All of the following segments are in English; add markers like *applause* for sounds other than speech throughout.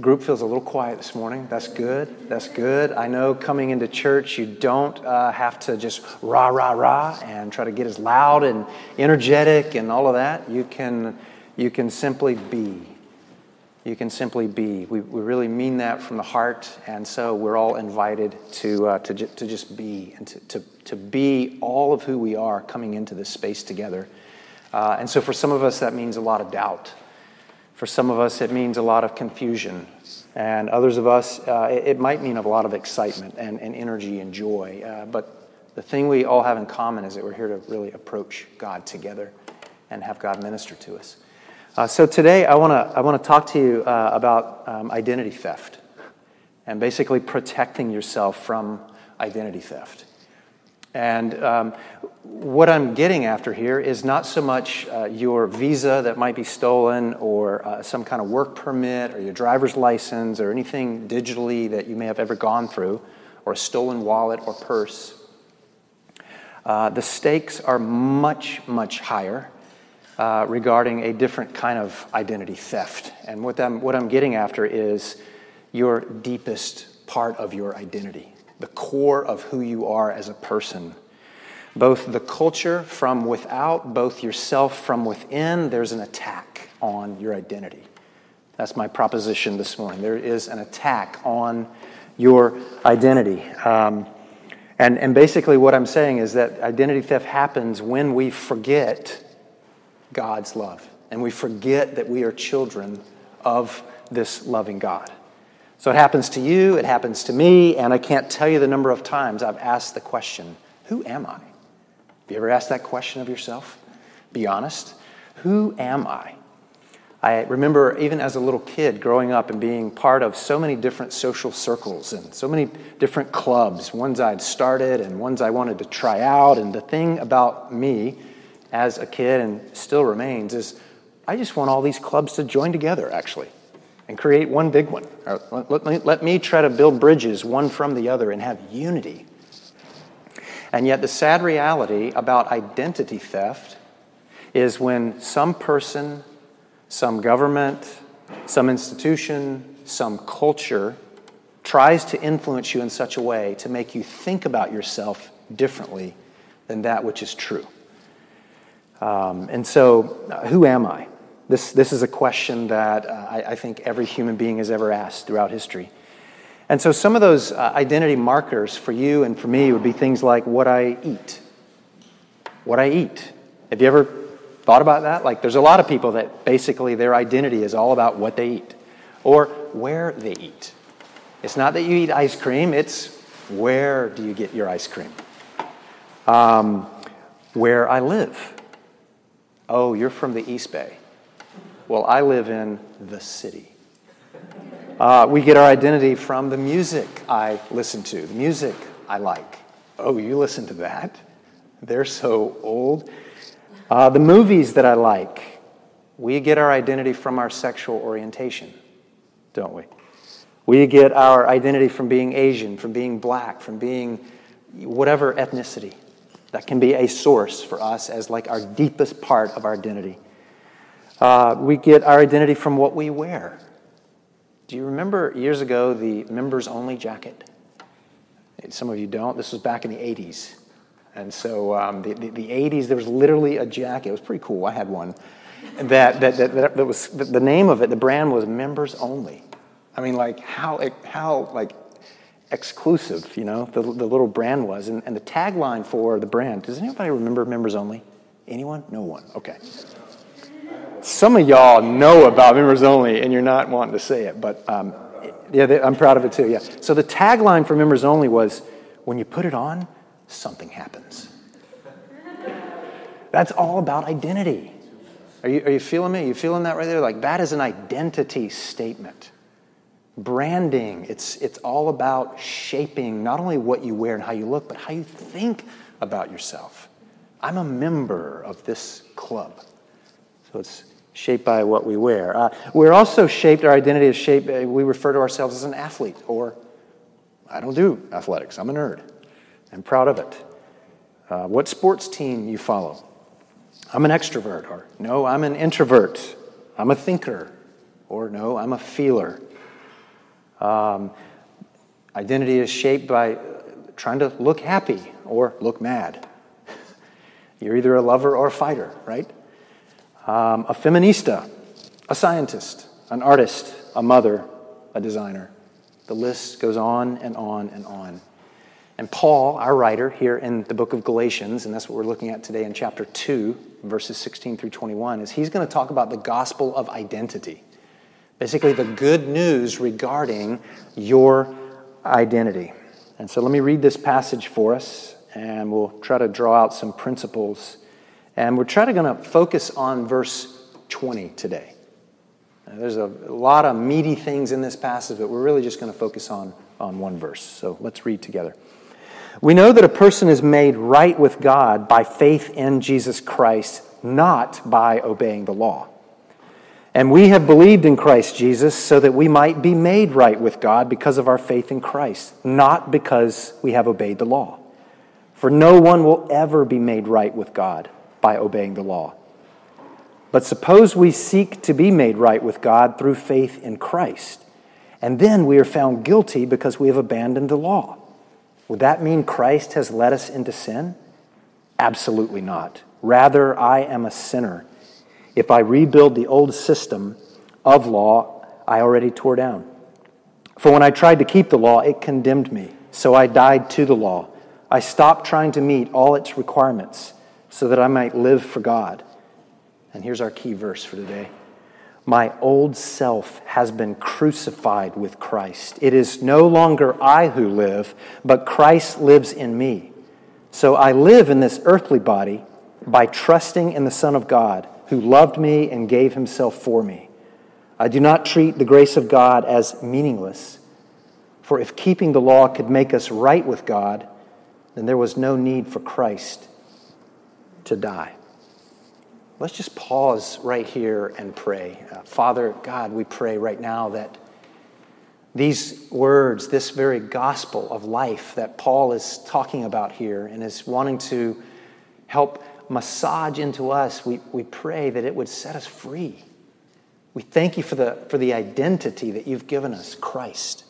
Group feels a little quiet this morning. That's good. That's good. I know coming into church, you don't uh, have to just rah, rah, rah and try to get as loud and energetic and all of that. You can, you can simply be. You can simply be. We, we really mean that from the heart, and so we're all invited to, uh, to, to just be and to, to, to be all of who we are coming into this space together. Uh, and so for some of us, that means a lot of doubt. For some of us, it means a lot of confusion. And others of us, uh, it, it, might mean a lot of excitement and, and energy and joy. Uh, but the thing we all have in common is that we're here to really approach God together and have God minister to us. Uh, so today, I want to I wanna talk to you uh, about um, identity theft and basically protecting yourself from identity theft. And um, what I'm getting after here is not so much uh, your visa that might be stolen or uh, some kind of work permit or your driver's license or anything digitally that you may have ever gone through or a stolen wallet or purse. Uh, the stakes are much, much higher uh, regarding a different kind of identity theft. And what I'm, what I'm getting after is your deepest part of your identity the core of who you are as a person. Both the culture from without, both yourself from within, there's an attack on your identity. That's my proposition this morning. There is an attack on your identity. Um, and, and basically, what I'm saying is that identity theft happens when we forget God's love and we forget that we are children of this loving God. So it happens to you, it happens to me, and I can't tell you the number of times I've asked the question, Who am I? Have you ever asked that question of yourself? Be honest. Who am I? I remember even as a little kid growing up and being part of so many different social circles and so many different clubs, ones I'd started and ones I wanted to try out. And the thing about me as a kid and still remains is I just want all these clubs to join together, actually and create one big one. Let me, try to build bridges one from the other and have unity. And yet, the sad reality about identity theft is when some person, some government, some institution, some culture tries to influence you in such a way to make you think about yourself differently than that which is true. Um, and so, uh, who am I? This, this is a question that uh, I, I, think every human being has ever asked throughout history. And so, some of those uh, identity markers for you and for me would be things like what I eat. What I eat. Have you ever thought about that? Like, there's a lot of people that basically their identity is all about what they eat or where they eat. It's not that you eat ice cream, it's where do you get your ice cream? Um, where I live. Oh, you're from the East Bay. Well, I live in the city. Uh, we get our identity from the music I listen to, the music I like. Oh, you listen to that? They're so old. Uh, the movies that I like. We get our identity from our sexual orientation, don't we? We get our identity from being Asian, from being black, from being whatever ethnicity. That can be a source for us as like our deepest part of our identity. Uh, we get our identity from what we wear. Do you remember years ago the members only jacket? Some of you don't. This was back in the 80s. And so um, the, the, the, 80s, there was literally a jacket. It was pretty cool. I had one. That, that, that, that, was, the name of it, the brand was members only. I mean, like, how, how like, exclusive, you know, the, the little brand was. And, and the tagline for the brand, does anybody remember members only? Anyone? No one. Okay. Some of y'all know about members only, and you're not wanting to say it, but um, yeah, they, I'm proud of it too. Yeah. So the tagline for members only was, "When you put it on, something happens." That's all about identity. Are you, are you feeling me? Are you feeling that right there? Like that is an identity statement. Branding, it's, it's all about shaping not only what you wear and how you look, but how you think about yourself. I'm a member of this club. So it's shaped by what we wear. Uh, we're also shaped, our identity is shaped, uh, we refer to ourselves as an athlete, or I don't do athletics, I'm a nerd. I'm proud of it. Uh, what sports team you follow? I'm an extrovert, or no, I'm an introvert. I'm a thinker, or no, I'm a feeler. Um, identity is shaped by trying to look happy or look mad. *laughs* You're either a lover or a fighter, right? Um, a feminista, a scientist, an artist, a mother, a designer. The list goes on and on and on. And Paul, our writer here in the book of Galatians, and that's what we're looking at today in chapter 2, verses 16 through 21, is he's going to talk about the gospel of identity. Basically, the good news regarding your identity. And so let me read this passage for us, and we'll try to draw out some principles. And we're trying to going to focus on verse 20 today. Now, there's a lot of meaty things in this passage, but we're really just going to focus on, on one verse. So let's read together. We know that a person is made right with God by faith in Jesus Christ, not by obeying the law. And we have believed in Christ Jesus so that we might be made right with God because of our faith in Christ, not because we have obeyed the law. For no one will ever be made right with God by obeying the law. But suppose we seek to be made right with God through faith in Christ, and then we are found guilty because we have abandoned the law. Would that mean Christ has led us into sin? Absolutely not. Rather, I am a sinner. If I rebuild the old system of law I already tore down. For when I tried to keep the law, it condemned me. So I died to the law. I stopped trying to meet all its requirements so that I might live for God. And here's our key verse for today my old self has been crucified with Christ. It is no longer I who live, but Christ lives in me. So I live in this earthly body by trusting in the Son of God, who loved me and gave himself for me. I do not treat the grace of God as meaningless, for if keeping the law could make us right with God, then there was no need for Christ to die. Let's just pause right here and pray. Uh, Father God, we pray right now that these words, this very gospel of life that Paul is talking about here and is wanting to help massage into us, we, we pray that it would set us free. We thank you for the, for the identity that you've given us, Christ.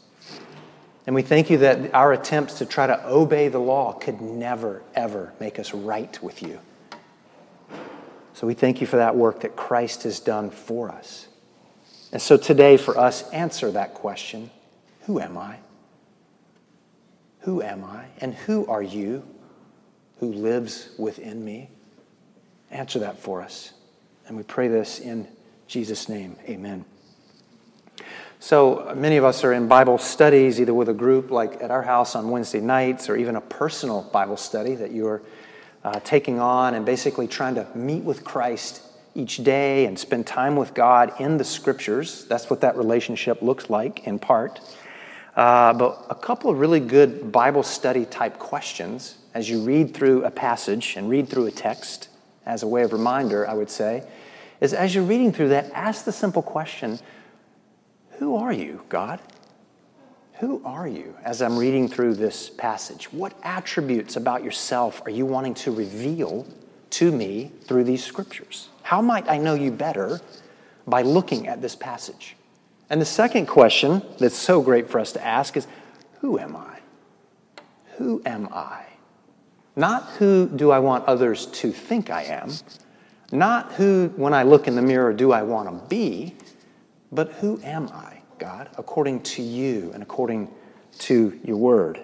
And we thank you that our attempts to try to obey the law could never, ever make us right with you. So we thank you for that work that Christ has done for us. And so today, for us, answer that question Who am I? Who am I? And who are you who lives within me? Answer that for us. And we pray this in Jesus' name. Amen. So uh, many of us are in Bible studies, either with a group like at our house on Wednesday nights, or even a personal Bible study that you are uh, taking on and basically trying to meet with Christ each day and spend time with God in the scriptures. That's what that relationship looks like in part. Uh, but a couple of really good Bible study type questions as you read through a passage and read through a text, as a way of reminder, I would say, is as you're reading through that, ask the simple question Who are you, God? Who are you as I'm reading through this passage? What attributes about yourself are you wanting to reveal to me through these scriptures? How might I know you better by looking at this passage? And the second question that's so great for us to ask is Who am I? Who am I? Not who do I want others to think I am, not who, when I look in the mirror, do I want to be, but who am I? God, according to you and according to your word.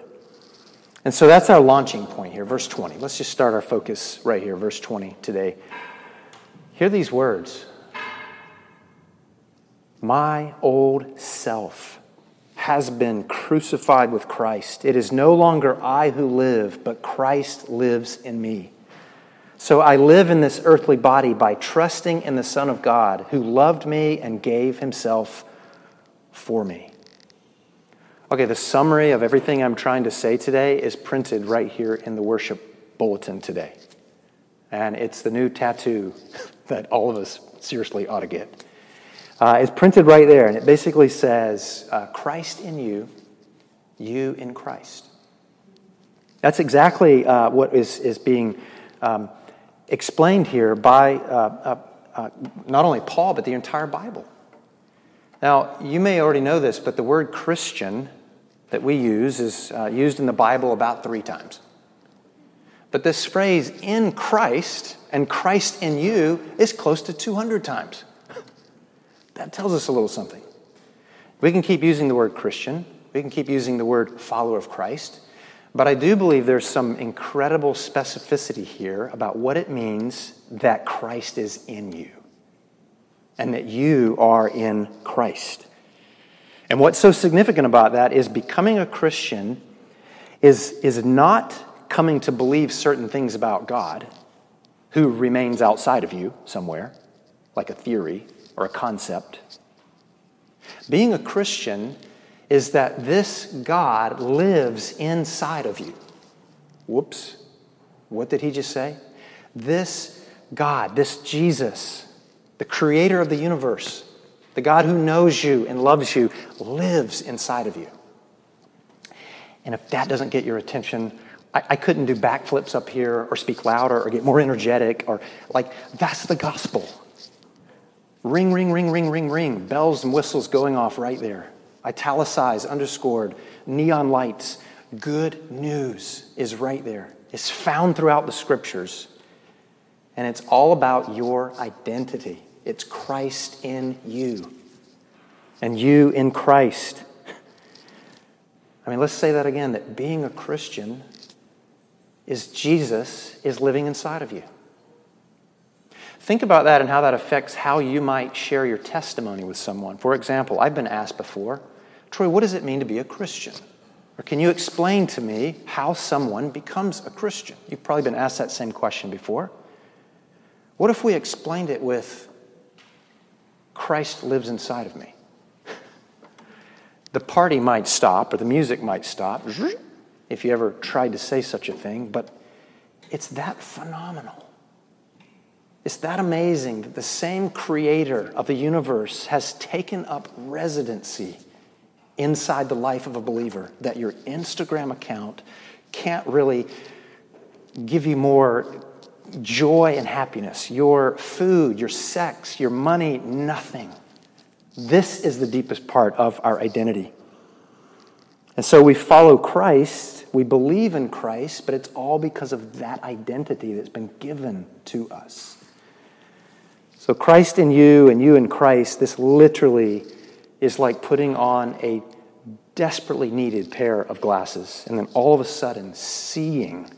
And so that's our launching point here, verse 20. Let's just start our focus right here, verse 20 today. Hear these words My old self has been crucified with Christ. It is no longer I who live, but Christ lives in me. So I live in this earthly body by trusting in the Son of God who loved me and gave himself for me. Okay, the summary of everything I'm trying to say today is printed right here in the worship bulletin today. And it's the new tattoo *laughs* that all of us seriously ought to get. Uh, it's printed right there, and it basically says, uh, Christ in you, you in Christ. That's exactly uh, what is, is being um, explained here by uh, uh, uh, not only Paul, but the entire Bible. Now, you may already know this, but the word Christian that we use is uh, used in the Bible about three times. But this phrase, in Christ and Christ in you, is close to 200 times. That tells us a little something. We can keep using the word Christian, we can keep using the word follower of Christ, but I do believe there's some incredible specificity here about what it means that Christ is in you and that you are in Christ. And what's so significant about that is becoming a Christian is, is not coming to believe certain things about God who remains outside of you somewhere, like a theory or a concept. Being a Christian is that this God lives inside of you. Whoops. What did he just say? This God, this Jesus, the creator of the universe, the God who knows you and loves you, lives inside of you. And if that doesn't get your attention, I, I couldn't do backflips up here or speak louder or get more energetic or like, that's the gospel. Ring, ring, ring, ring, ring, ring. Bells and whistles going off right there. Italicized, underscored, neon lights. Good news is right there. It's found throughout the scriptures. And it's all about your identity. It's Christ in you, and you in Christ. I mean, let's say that again that being a Christian is Jesus is living inside of you. Think about that and how that affects how you might share your testimony with someone. For example, I've been asked before, Troy, what does it mean to be a Christian? Or can you explain to me how someone becomes a Christian? You've probably been asked that same question before. What if we explained it with Christ lives inside of me? the party might stop or the music might stop if you ever tried to say such a thing, but it's that phenomenal. It's that amazing that the same creator of the universe has taken up residency inside the life of a believer, that your Instagram account can't really give you more joy and happiness. Your food, your sex, your money, nothing. This is the deepest part of our identity. And so we follow Christ, we believe in Christ, but it's all because of that identity that's been given to us. So, Christ in you and you in Christ, this literally is like putting on a desperately needed pair of glasses and then all of a sudden seeing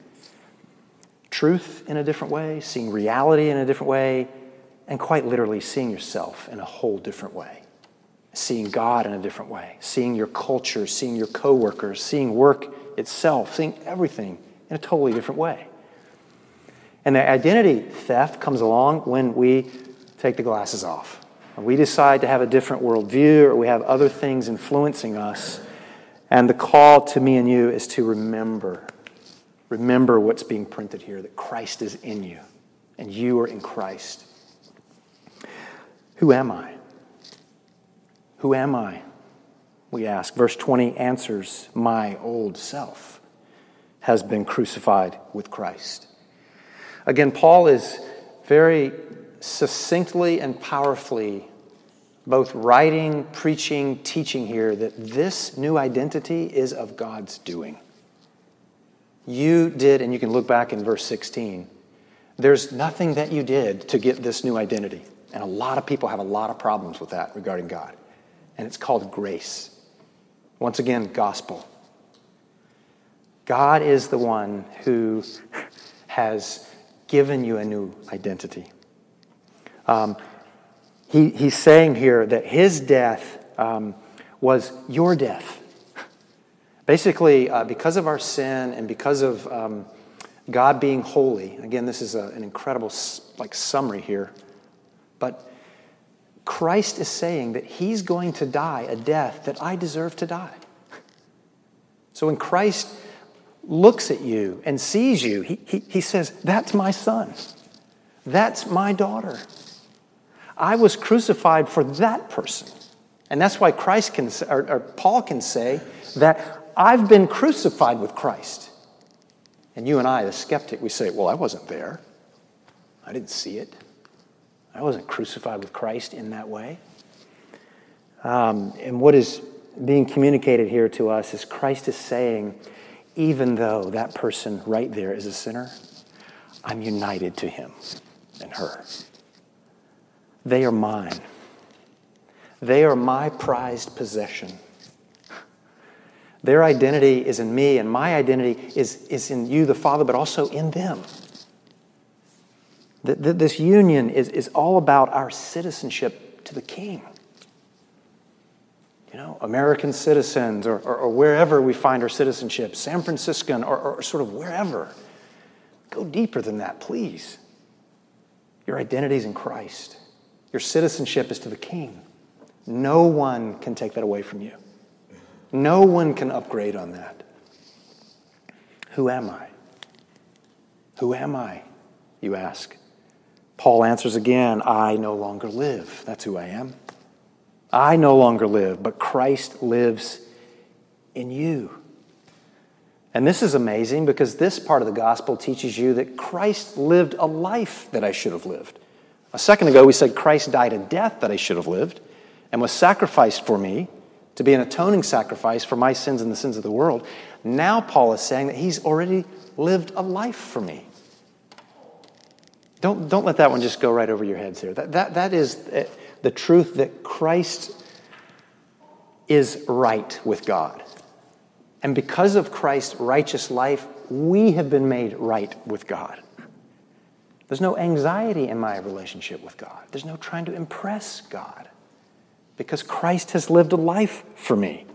truth in a different way, seeing reality in a different way, and quite literally seeing yourself in a whole different way. Seeing God in a different way, seeing your culture, seeing your coworkers, seeing work itself, seeing everything in a totally different way. And the identity theft comes along when we take the glasses off. Or we decide to have a different worldview or we have other things influencing us. And the call to me and you is to remember. Remember what's being printed here that Christ is in you and you are in Christ. Who am I? Who am I? We ask. Verse 20 answers My old self has been crucified with Christ. Again, Paul is very succinctly and powerfully both writing, preaching, teaching here that this new identity is of God's doing. You did, and you can look back in verse 16, there's nothing that you did to get this new identity. And a lot of people have a lot of problems with that regarding God. And it's called grace. Once again, gospel. God is the one who has given you a new identity. Um, he, he's saying here that his death um, was your death. Basically, uh, because of our sin and because of um, God being holy, again, this is a, an incredible like summary here, but Christ is saying that he's going to die a death that I deserve to die. So when Christ looks at you and sees you, he, he, he says, That's my son. That's my daughter. I was crucified for that person. And that's why Christ can, or, or Paul can say that I've been crucified with Christ. And you and I, the skeptic, we say, well, I wasn't there. I didn't see it. I wasn't crucified with Christ in that way. Um, and what is being communicated here to us is Christ is saying, even though that person right there is a sinner, I'm united to him and her. They are mine. They are my prized possession. Their identity is in me, and my identity is, is in you, the Father, but also in them. This union is, is all about our citizenship to the King. You know, American citizens or, or, or wherever we find our citizenship, San Franciscan or, or sort of wherever. Go deeper than that, please. Your identity is in Christ. Your citizenship is to the King. No one can take that away from you. No one can upgrade on that. Who am I? Who am I? You ask. Paul answers again I no longer live. That's who I am. I no longer live, but Christ lives in you. And this is amazing because this part of the gospel teaches you that Christ lived a life that I should have lived. A second ago, we said Christ died a death that I should have lived and was sacrificed for me to be an atoning sacrifice for my sins and the sins of the world. Now, Paul is saying that he's already lived a life for me. Don't, don't let that one just go right over your heads here. That, that, that is the truth that Christ is right with God. And because of Christ's righteous life, we have been made right with God. There's no anxiety in my relationship with God. There's no trying to impress God because Christ has lived a life for me.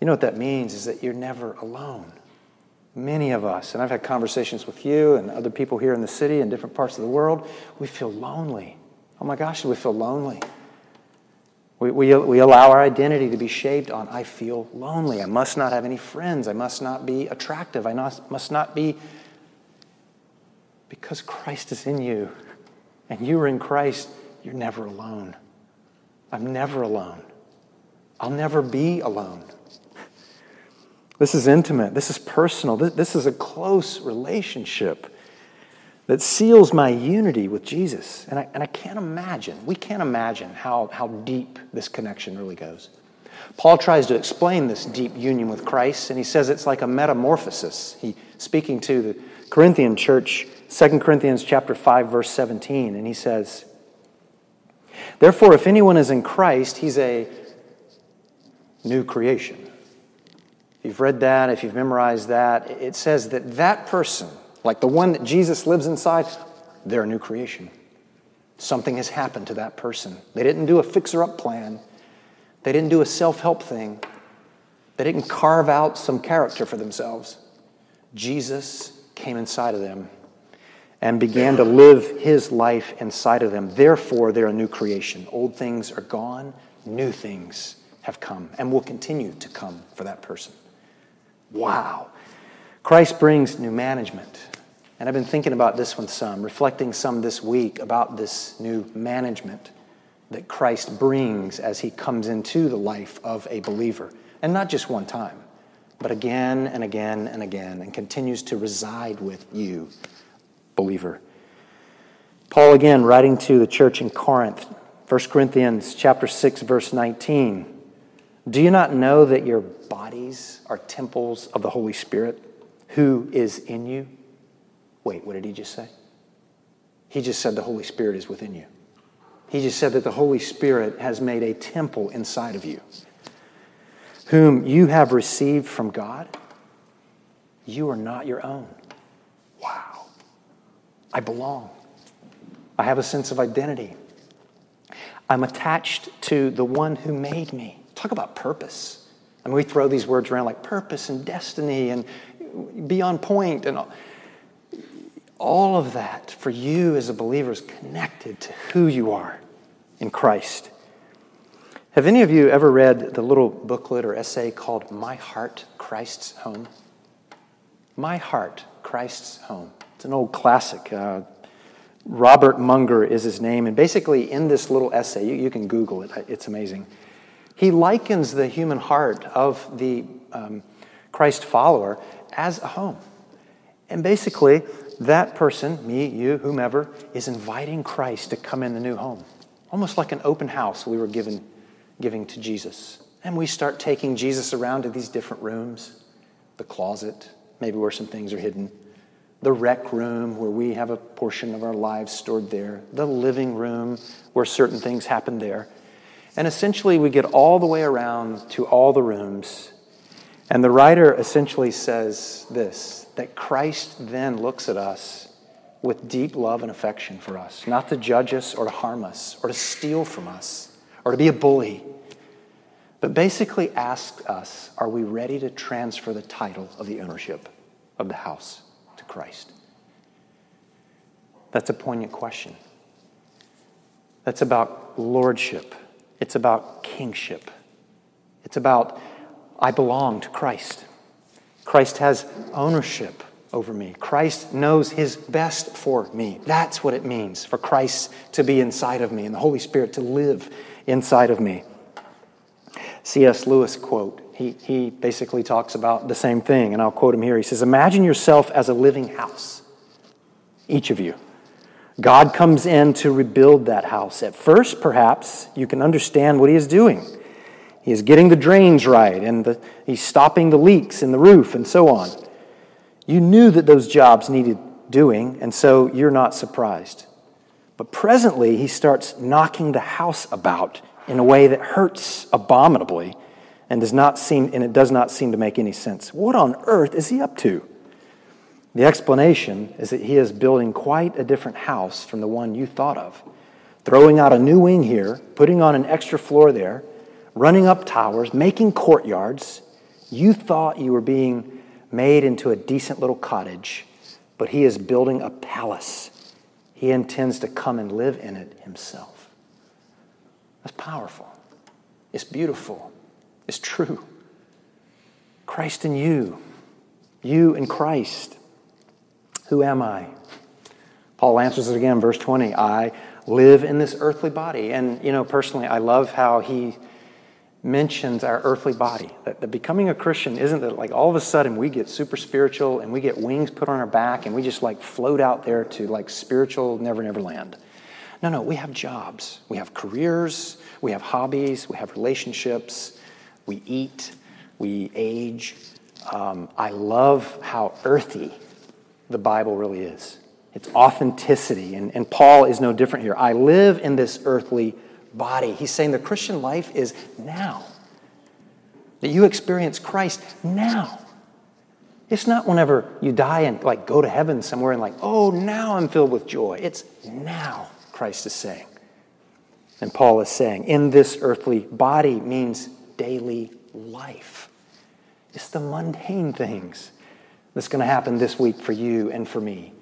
You know what that means is that you're never alone. Many of us, and I've had conversations with you and other people here in the city and different parts of the world, we feel lonely. Oh my gosh, we feel lonely. We, we, we allow our identity to be shaped on I feel lonely. I must not have any friends. I must not be attractive. I must, must not be. Because Christ is in you and you are in Christ, you're never alone. I'm never alone. I'll never be alone. This is intimate. This is personal. This is a close relationship that seals my unity with Jesus. And I, and I can't imagine, we can't imagine how, how deep this connection really goes. Paul tries to explain this deep union with Christ, and he says it's like a metamorphosis. He speaking to the Corinthian church, 2 Corinthians chapter 5, verse 17, and he says, Therefore, if anyone is in Christ, he's a new creation. If you've read that, if you've memorized that, it says that that person, like the one that Jesus lives inside, they're a new creation. Something has happened to that person. They didn't do a fixer up plan, they didn't do a self help thing, they didn't carve out some character for themselves. Jesus came inside of them and began to live his life inside of them. Therefore, they're a new creation. Old things are gone, new things have come and will continue to come for that person. Wow. Christ brings new management. And I've been thinking about this one some, reflecting some this week about this new management that Christ brings as he comes into the life of a believer. And not just one time, but again and again and again, and continues to reside with you believer. Paul again writing to the church in Corinth, 1 Corinthians chapter 6 verse 19. Do you not know that your bodies are temples of the Holy Spirit who is in you? Wait, what did he just say? He just said the Holy Spirit is within you. He just said that the Holy Spirit has made a temple inside of you, whom you have received from God. You are not your own. I belong. I have a sense of identity. I'm attached to the one who made me. Talk about purpose. I mean, we throw these words around like purpose and destiny and be on point and all. all of that for you as a believer is connected to who you are in Christ. Have any of you ever read the little booklet or essay called My Heart, Christ's Home? My Heart, Christ's Home. An old classic. Uh, Robert Munger is his name. And basically, in this little essay, you, you, can Google it, it's amazing. He likens the human heart of the um, Christ follower as a home. And basically, that person, me, you, whomever, is inviting Christ to come in the new home. Almost like an open house we were given giving to Jesus. And we start taking Jesus around to these different rooms the closet, maybe where some things are hidden, the rec room, where we have a portion of our lives stored there, the living room, where certain things happen there. And essentially, we get all the way around to all the rooms. And the writer essentially says this that Christ then looks at us with deep love and affection for us, not to judge us or to harm us or to steal from us or to be a bully but basically asks us are we ready to transfer the title of the ownership of the house Christ? That's a poignant question. That's about lordship, it's about kingship, it's about I belong to Christ. Christ has ownership over me. Christ knows his best for me. That's what it means for Christ to be inside of me and the Holy Spirit to live inside of me. C.S. Lewis quote. He, he basically talks about the same thing, and I'll quote him here. He says, Imagine yourself as a living house, each of you. God comes in to rebuild that house. At first, perhaps, you can understand what he is doing. He is getting the drains right, and the, he's stopping the leaks in the roof, and so on. You knew that those jobs needed doing, and so you're not surprised. But presently, he starts knocking the house about in a way that hurts abominably and does not seem and it does not seem to make any sense. What on earth is he up to? The explanation is that he is building quite a different house from the one you thought of. Throwing out a new wing here, putting on an extra floor there, running up towers, making courtyards. You thought you were being made into a decent little cottage, but he is building a palace. He intends to come and live in it himself. That's powerful. It's beautiful. It's true. Christ in you, you in Christ. Who am I? Paul answers it again, verse 20. I live in this earthly body. And, you know, personally, I love how he mentions our earthly body. That, that becoming a Christian isn't that like all of a sudden we get super spiritual and we get wings put on our back and we just like float out there to like spiritual never, never land. No, no, we have jobs, we have careers, we have hobbies, we have relationships, we eat, we age. Um, I love how earthy the Bible really is. It's authenticity, and, and Paul is no different here. I live in this earthly body. He's saying the Christian life is now. That you experience Christ now. It's not whenever you die and like go to heaven somewhere and like, oh, now I'm filled with joy. It's now. Christ is saying. And Paul is saying, in this earthly body means daily life. It's the mundane things that's going to happen this week for you and for me.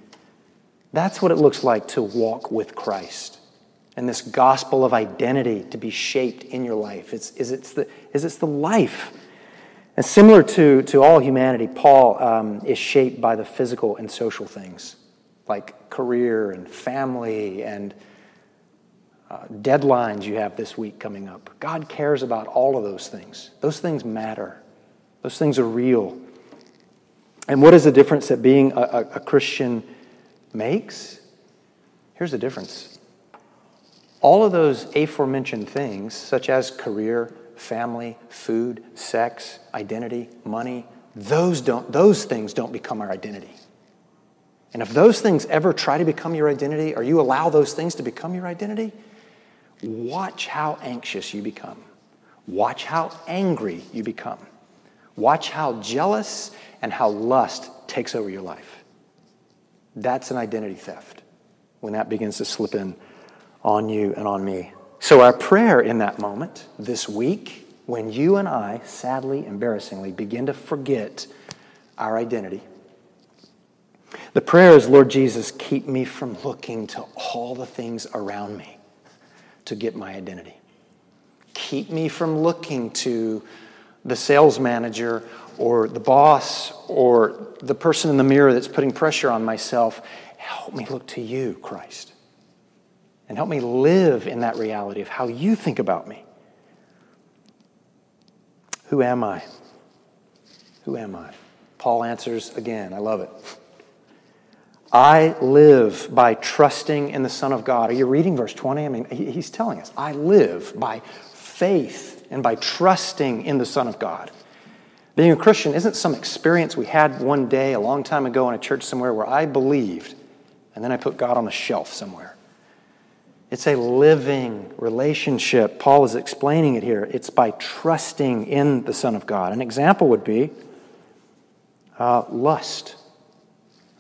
That's what it looks like to walk with Christ and this gospel of identity to be shaped in your life. It's, is, it's the, is it's the life. And similar to, to all humanity, Paul um, is shaped by the physical and social things like career and family and uh, deadlines you have this week coming up. God cares about all of those things. Those things matter, those things are real. And what is the difference that being a, a, a Christian makes? Here's the difference. All of those aforementioned things, such as career, family, food, sex, identity, money, those, don't, those things don't become our identity. And if those things ever try to become your identity, or you allow those things to become your identity, watch how anxious you become. Watch how angry you become. Watch how jealous and how lust takes over your life. That's an identity theft when that begins to slip in on you and on me. So, our prayer in that moment this week, when you and I, sadly, embarrassingly, begin to forget our identity, the prayer is, Lord Jesus, keep me from looking to all the things around me to get my identity. Keep me from looking to the sales manager or the boss or the person in the mirror that's putting pressure on myself. Help me look to you, Christ. And help me live in that reality of how you think about me. Who am I? Who am I? Paul answers again. I love it. I live by trusting in the Son of God. Are you reading verse 20? I mean, he's telling us, I live by faith and by trusting in the Son of God. Being a Christian isn't some experience we had one day a long time ago in a church somewhere where I believed and then I put God on the shelf somewhere. It's a living relationship. Paul is explaining it here. It's by trusting in the Son of God. An example would be uh, lust.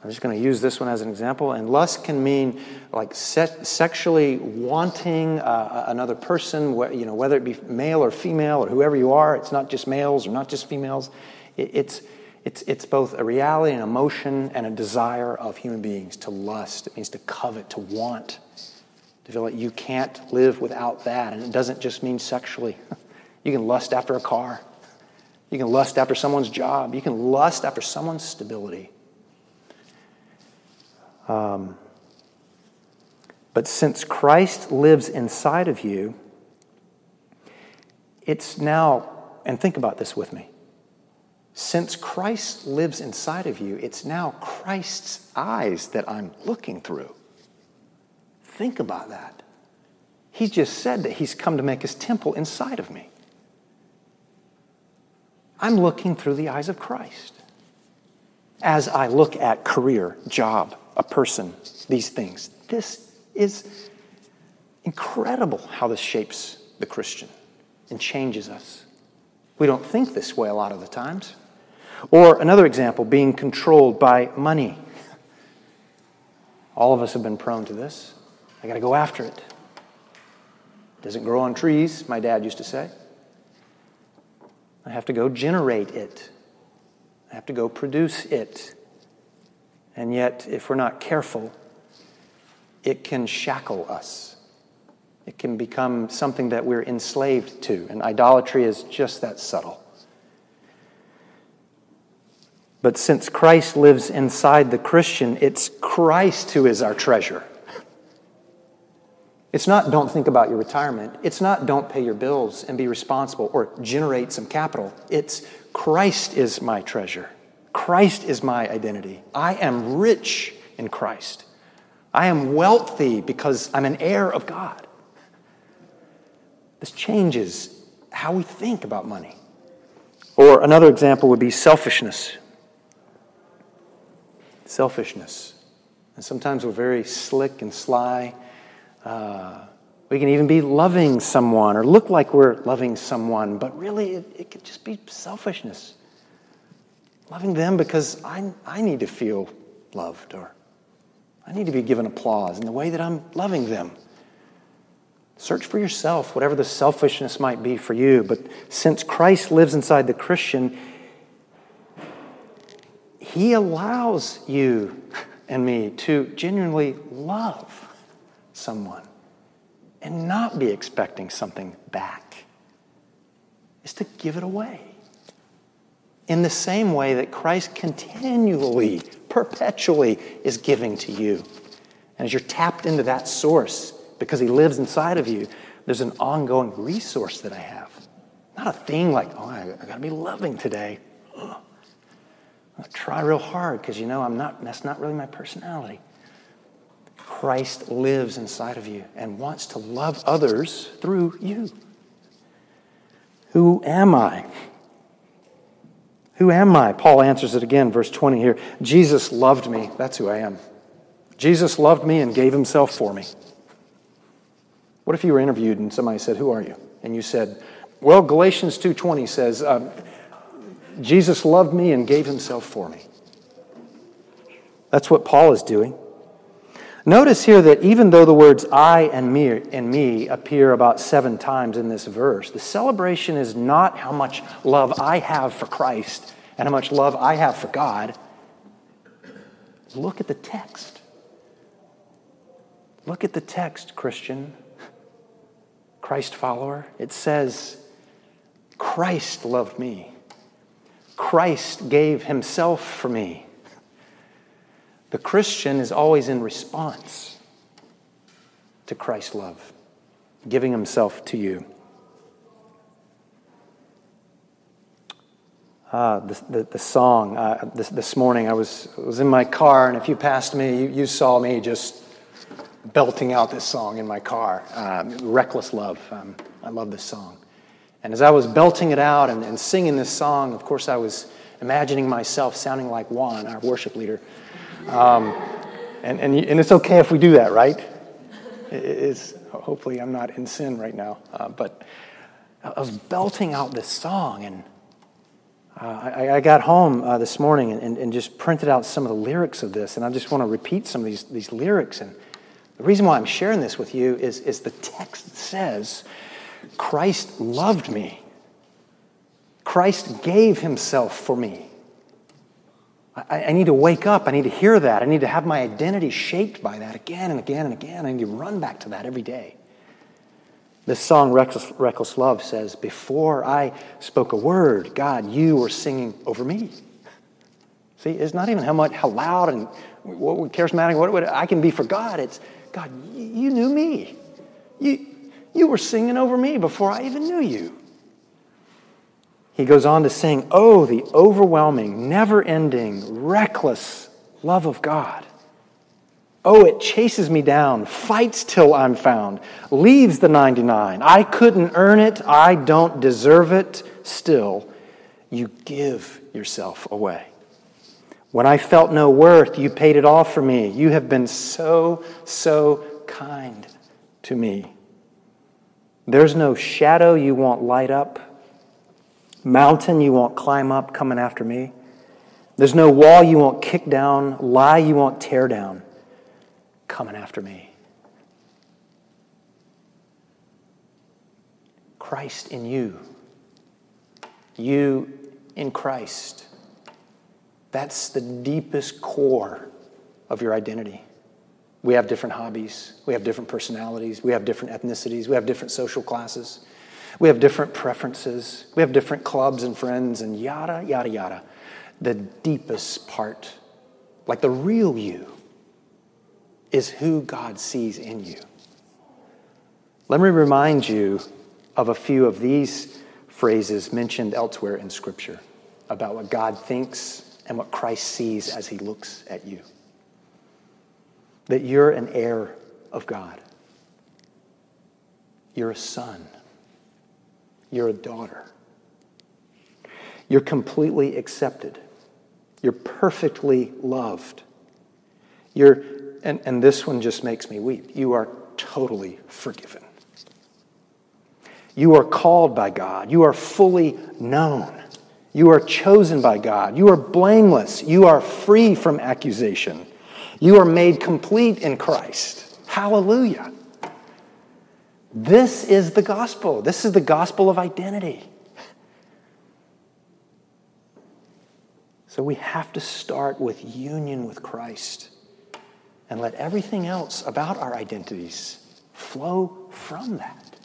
I'm just going to use this one as an example. And lust can mean like se- sexually wanting uh, another person, wh- you know, whether it be male or female or whoever you are. It's not just males or not just females. It, it's, it's, it's both a reality, an emotion, and a desire of human beings to lust. It means to covet, to want, to feel like you can't live without that. And it doesn't just mean sexually. *laughs* You can lust after a car. You can lust after someone's job. You can lust after someone's stability. Um, but since Christ lives inside of you, it's now, and think about this with me. Since Christ lives inside of you, it's now Christ's eyes that I'm looking through. Think about that. He just said that He's come to make His temple inside of me. I'm looking through the eyes of Christ as I look at career, job, a person, these things. This is incredible how this shapes the Christian and changes us. We don't think this way a lot of the times. Or another example, being controlled by money. All of us have been prone to this. I got to go after it. Doesn't grow on trees, my dad used to say. I have to go generate it. I have to go produce it. And yet, if we're not careful, it can shackle us. It can become something that we're enslaved to. And idolatry is just that subtle. But since Christ lives inside the Christian, it's Christ who is our treasure. It's not don't think about your retirement. It's not don't pay your bills and be responsible or generate some capital. It's Christ is my treasure. Christ is my identity. I am rich in Christ. I am wealthy because I'm an heir of God. This changes how we think about money. Or another example would be selfishness. Selfishness. And sometimes we're very slick and sly. Uh, we can even be loving someone or look like we're loving someone, but really it, it could just be selfishness. Loving them because I, I need to feel loved or I need to be given applause in the way that I'm loving them. Search for yourself, whatever the selfishness might be for you. But since Christ lives inside the Christian, He allows you and me to genuinely love someone and not be expecting something back. Is to give it away in the same way that Christ continually, perpetually is giving to you. And as you're tapped into that source because He lives inside of you, there's an ongoing resource that I have. Not a thing like, oh, I, I got to be loving today. I try real hard because you know I'm not, that's not really my personality. Christ lives inside of you and wants to love others through you. Who am I? Who am I? Paul answers it again, verse 20 here. Jesus loved me. That's who I am. Jesus loved me and gave himself for me. What if you were interviewed and somebody said, "Who are you?" And you said, "Well, Galatians 2:20 says, um, Jesus loved me and gave himself for me." That's what Paul is doing. Notice here that even though the words I and me and me appear about seven times in this verse, the celebration is not how much love I have for Christ and how much love I have for God. Look at the text. Look at the text, Christian, Christ follower. It says, Christ loved me. Christ gave himself for me. The Christian is always in response to Christ's love, giving himself to you. Uh, the, the, the, song uh, this, this, morning, I was, was in my car, and if you passed me, you, you saw me just belting out this song in my car. Um, Reckless Love. Um, I love this song. And as I was belting it out and, and singing this song, of course, I was imagining myself sounding like Juan, our worship leader. Um, and, and, and it's okay if we do that, right? It's, hopefully, I'm not in sin right now. Uh, but I was belting out this song, and uh, I, I, got home uh, this morning and, and, just printed out some of the lyrics of this, and I just want to repeat some of these, these lyrics. And the reason why I'm sharing this with you is, is the text says, Christ loved me. Christ gave himself for me. I, I, need to wake up. I need to hear that. I need to have my identity shaped by that again and again and again. I need to run back to that every day. This song, Reckless, Reckless Love, says, Before I spoke a word, God, you were singing over me. See, it's not even how much, how loud and what charismatic, what, what I can be for God. It's, God, you knew me. You, you were singing over me before I even knew you. He goes on to sing, Oh, the overwhelming, never ending, reckless love of God. Oh, it chases me down, fights till I'm found, leaves the 99. I couldn't earn it, I don't deserve it. Still, you give yourself away. When I felt no worth, you paid it all for me. You have been so, so kind to me. There's no shadow you won't light up, mountain you won't climb up coming after me. There's no wall you won't kick down, lie you won't tear down coming after me. Christ in you. You in Christ. That's the deepest core of your identity. We have different hobbies. We have different personalities. We have different ethnicities. We have different social classes. We have different preferences. We have different clubs and friends and yada, yada, yada. The deepest part, like the real you, is who God sees in you. Let me remind you of a few of these phrases mentioned elsewhere in Scripture about what God thinks and what Christ sees as he looks at you that you're an heir of God. You're a son. You're a daughter. You're completely accepted. You're perfectly loved. You're, and, and this one just makes me weep. You are totally forgiven. You are called by God. You are fully known. You are chosen by God. You are blameless. You are free from accusation. You are made complete in Christ. Hallelujah. This is the gospel. This is the gospel of identity. So we have to start with union with Christ and let everything else about our identities flow from that.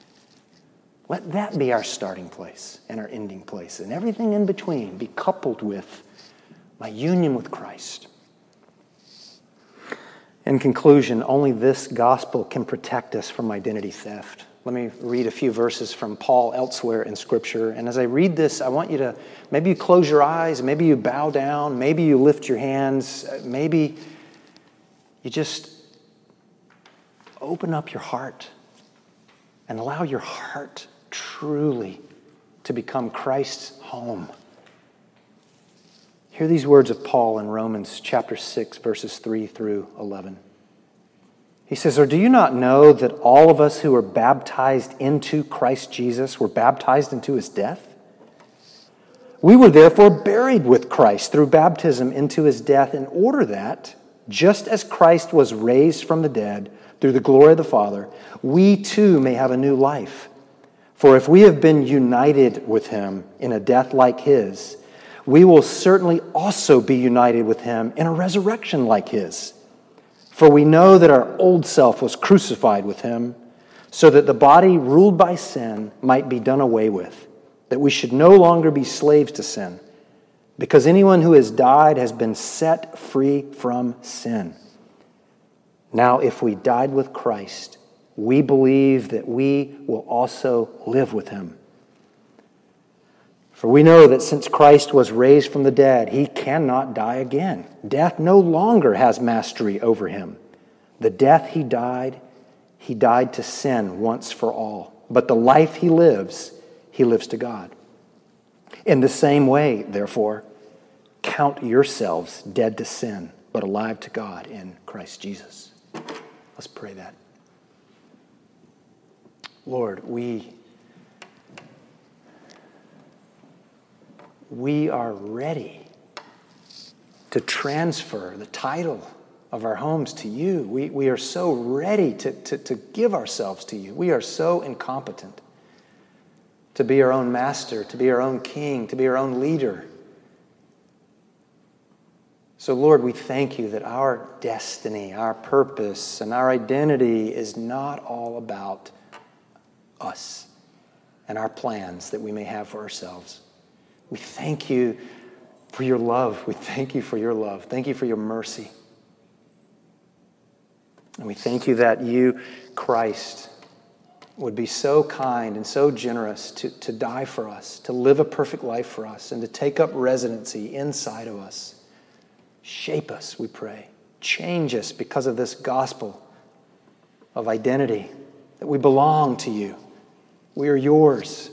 Let that be our starting place and our ending place, and everything in between be coupled with my union with Christ. In conclusion, only this gospel can protect us from identity theft. Let me read a few verses from Paul elsewhere in Scripture. And as I read this, I want you to maybe you close your eyes, maybe you bow down, maybe you lift your hands, maybe you just open up your heart and allow your heart truly to become Christ's home. Hear these words of Paul in Romans chapter 6, verses 3 through 11. He says, Or do you not know that all of us who were baptized into Christ Jesus were baptized into his death? We were therefore buried with Christ through baptism into his death, in order that, just as Christ was raised from the dead through the glory of the Father, we too may have a new life. For if we have been united with him in a death like his, we will certainly also be united with him in a resurrection like his. For we know that our old self was crucified with him, so that the body ruled by sin might be done away with, that we should no longer be slaves to sin, because anyone who has died has been set free from sin. Now, if we died with Christ, we believe that we will also live with him. For we know that since Christ was raised from the dead, he cannot die again. Death no longer has mastery over him. The death he died, he died to sin once for all. But the life he lives, he lives to God. In the same way, therefore, count yourselves dead to sin, but alive to God in Christ Jesus. Let's pray that. Lord, we we are ready to transfer the title of our homes to you. We, we are so ready to, to, to give ourselves to you. We are so incompetent to be our own master, to be our own king, to be our own leader. So, Lord, we thank you that our destiny, our purpose, and our identity is not all about us and our plans that we may have for ourselves. We thank you for your love. We thank you for your love. Thank you for your mercy. And we thank you that you, Christ, would be so kind and so generous to, to die for us, to live a perfect life for us, and to take up residency inside of us. Shape us, we pray. Change us because of this gospel of identity, that we belong to you. We are yours.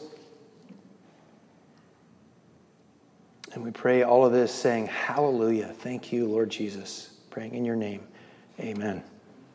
And we pray all of this saying, Hallelujah. Thank you, Lord Jesus. Praying in your name. Amen.